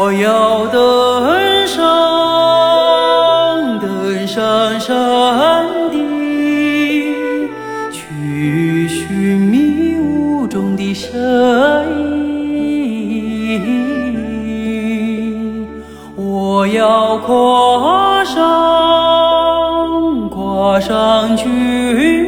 我要登上，登上山顶，去寻迷雾中的身影。我要跨上，跨上骏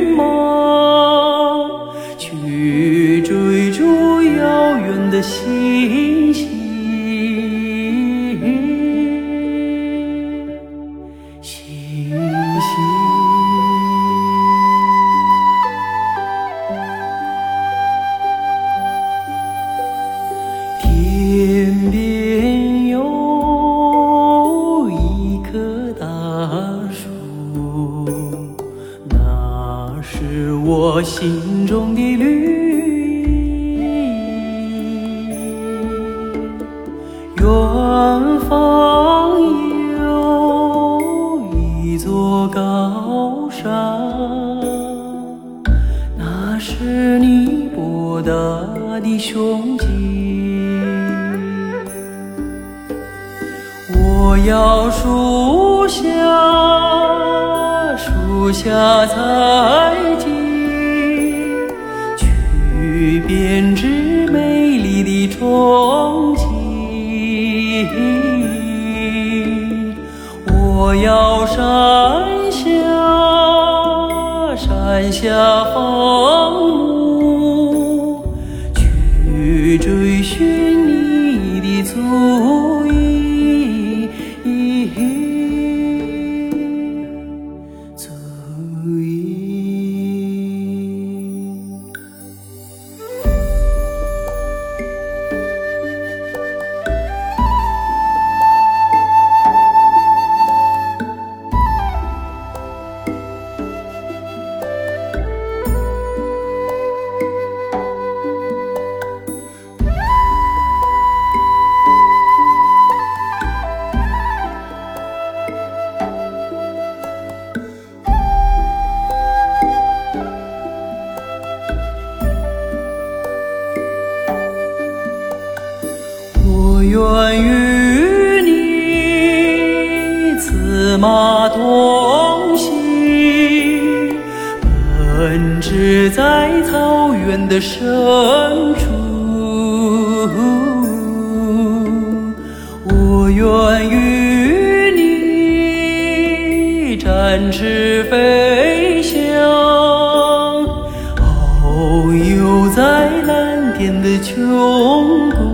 树，那是我心中的绿意。远方有一座高山，那是你博大的胸襟。要树下，树下采集，去编织美丽的憧憬。我要山下，山下放牧，去追寻你的足印。我愿与你策马同行，奔驰在草原的深处。我愿与你展翅飞翔，遨游在蓝天的穹谷。